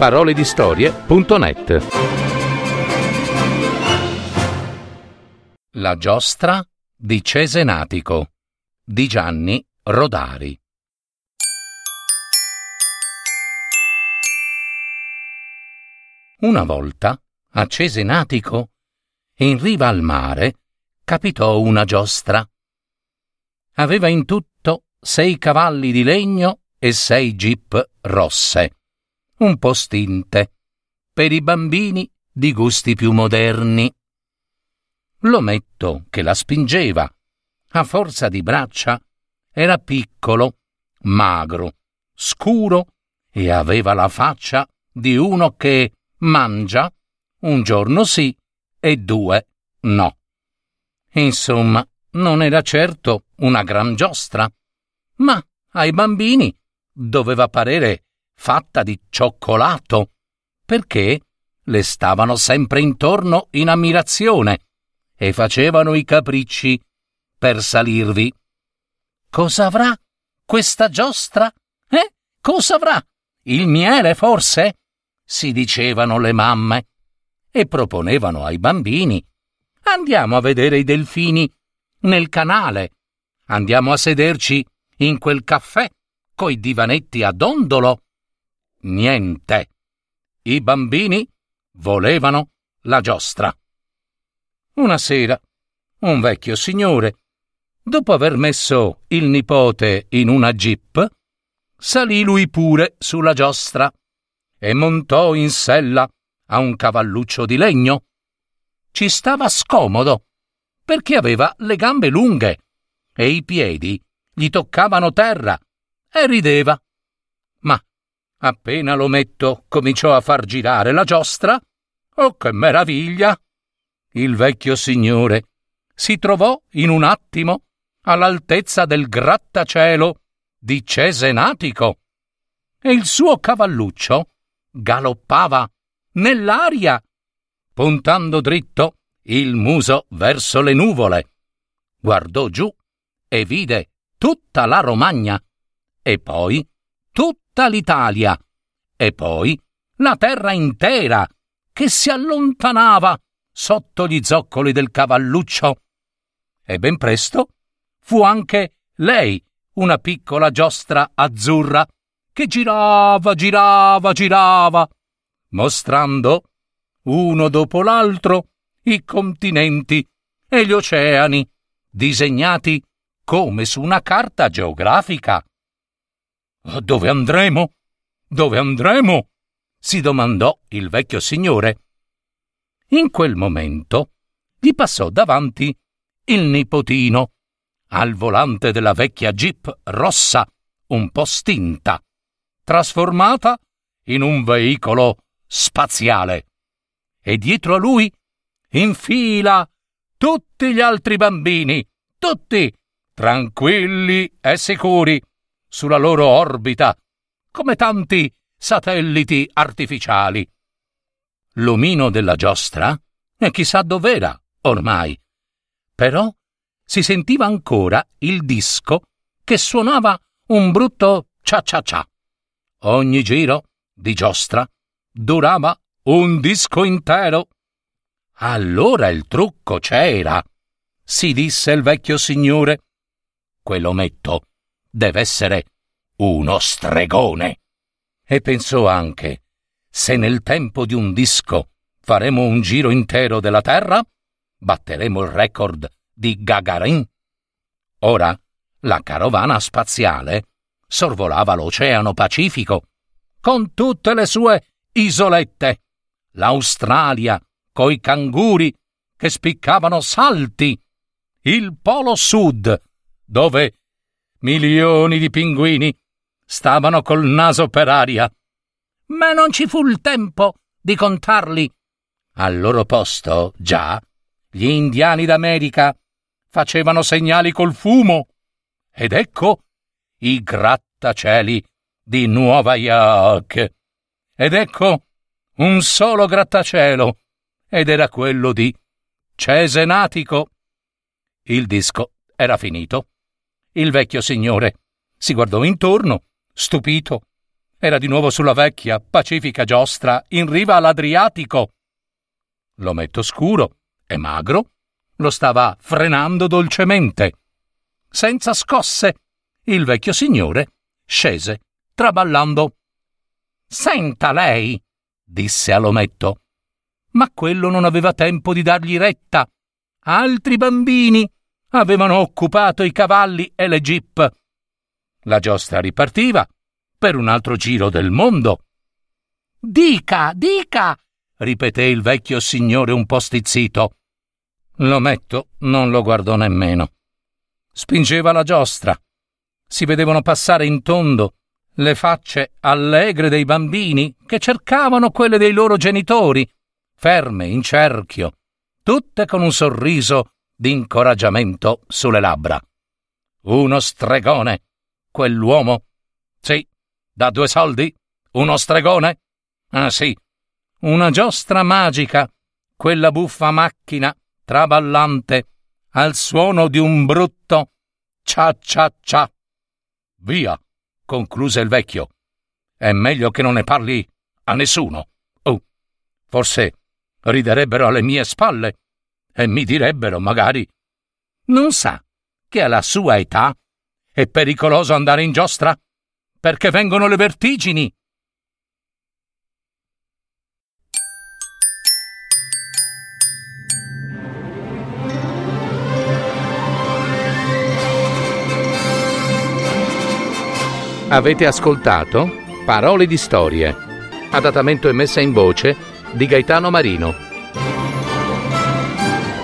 paroledistorie.net La giostra di Cesenatico di Gianni Rodari. Una volta, a Cesenatico, in riva al mare, capitò una giostra. Aveva in tutto sei cavalli di legno e sei jeep rosse, un po' stinte, per i bambini di gusti più moderni. L'ometto che la spingeva, a forza di braccia, era piccolo, magro, scuro e aveva la faccia di uno che mangia un giorno sì e due no. Insomma, non era certo una gran giostra, ma ai bambini doveva parere fatta di cioccolato, perché le stavano sempre intorno in ammirazione e facevano i capricci per salirvi. Cosa avrà questa giostra? Eh? Cosa avrà? Il miele, forse? si dicevano le mamme e proponevano ai bambini andiamo a vedere i delfini nel canale, andiamo a sederci in quel caffè coi divanetti a dondolo. Niente. I bambini volevano la giostra. Una sera, un vecchio signore, dopo aver messo il nipote in una jeep, salì lui pure sulla giostra e montò in sella a un cavalluccio di legno. Ci stava scomodo, perché aveva le gambe lunghe e i piedi gli toccavano terra e rideva. Appena l'ometto cominciò a far girare la giostra, oh che meraviglia! Il vecchio signore si trovò in un attimo all'altezza del grattacielo di Cesenatico e il suo cavalluccio galoppava nell'aria, puntando dritto il muso verso le nuvole. Guardò giù e vide tutta la Romagna, e poi tutta l'Italia, e poi la terra intera che si allontanava sotto gli zoccoli del cavalluccio. E ben presto fu anche lei una piccola giostra azzurra che girava, girava, girava, mostrando, uno dopo l'altro, i continenti e gli oceani, disegnati come su una carta geografica. Dove andremo? Dove andremo? si domandò il vecchio signore. In quel momento gli passò davanti il nipotino, al volante della vecchia jeep rossa, un po' stinta trasformata in un veicolo spaziale. E dietro a lui, in fila, tutti gli altri bambini, tutti, tranquilli e sicuri, sulla loro orbita, come tanti satelliti artificiali. L'omino della giostra, e chissà dov'era ormai, però si sentiva ancora il disco che suonava un brutto cia cia cia. Ogni giro di giostra durava un disco intero. Allora il trucco c'era, si disse il vecchio signore. Quell'ometto deve essere uno stregone. E pensò anche, se nel tempo di un disco faremo un giro intero della Terra, batteremo il record di Gagarin. Ora la carovana spaziale sorvolava l'Oceano Pacifico, con tutte le sue isolette, l'Australia, coi canguri che spiccavano salti, il Polo Sud, dove milioni di pinguini stavano col naso per aria. Ma non ci fu il tempo di contarli. Al loro posto, già, gli indiani d'America facevano segnali col fumo. Ed ecco i grattacieli di Nuova York. Ed ecco un solo grattacielo, ed era quello di Cesenatico. Il disco era finito. Il vecchio signore si guardò intorno, stupito, era di nuovo sulla vecchia, pacifica giostra in riva all'Adriatico. L'ometto scuro e magro lo stava frenando dolcemente. Senza scosse, il vecchio signore scese, traballando. Senta lei, disse all'ometto. Ma quello non aveva tempo di dargli retta. Altri bambini avevano occupato i cavalli e le jeep. La giostra ripartiva per un altro giro del mondo. Dica, dica, ripeté il vecchio signore un po' stizzito. L'ometto non lo guardò nemmeno. Spingeva la giostra. Si vedevano passare in tondo le facce allegre dei bambini che cercavano quelle dei loro genitori, ferme in cerchio, tutte con un sorriso di incoraggiamento sulle labbra. Uno stregone, quell'uomo. Sì, da due soldi? Uno stregone? Ah sì, una giostra magica, quella buffa macchina traballante al suono di un brutto cia cia cia. Via, concluse il vecchio. È meglio che non ne parli a nessuno. Oh, forse riderebbero alle mie spalle e mi direbbero, magari, non sa che alla sua età è pericoloso andare in giostra perché vengono le vertigini. Avete ascoltato Parole di storie, adattamento e messa in voce di Gaetano Marino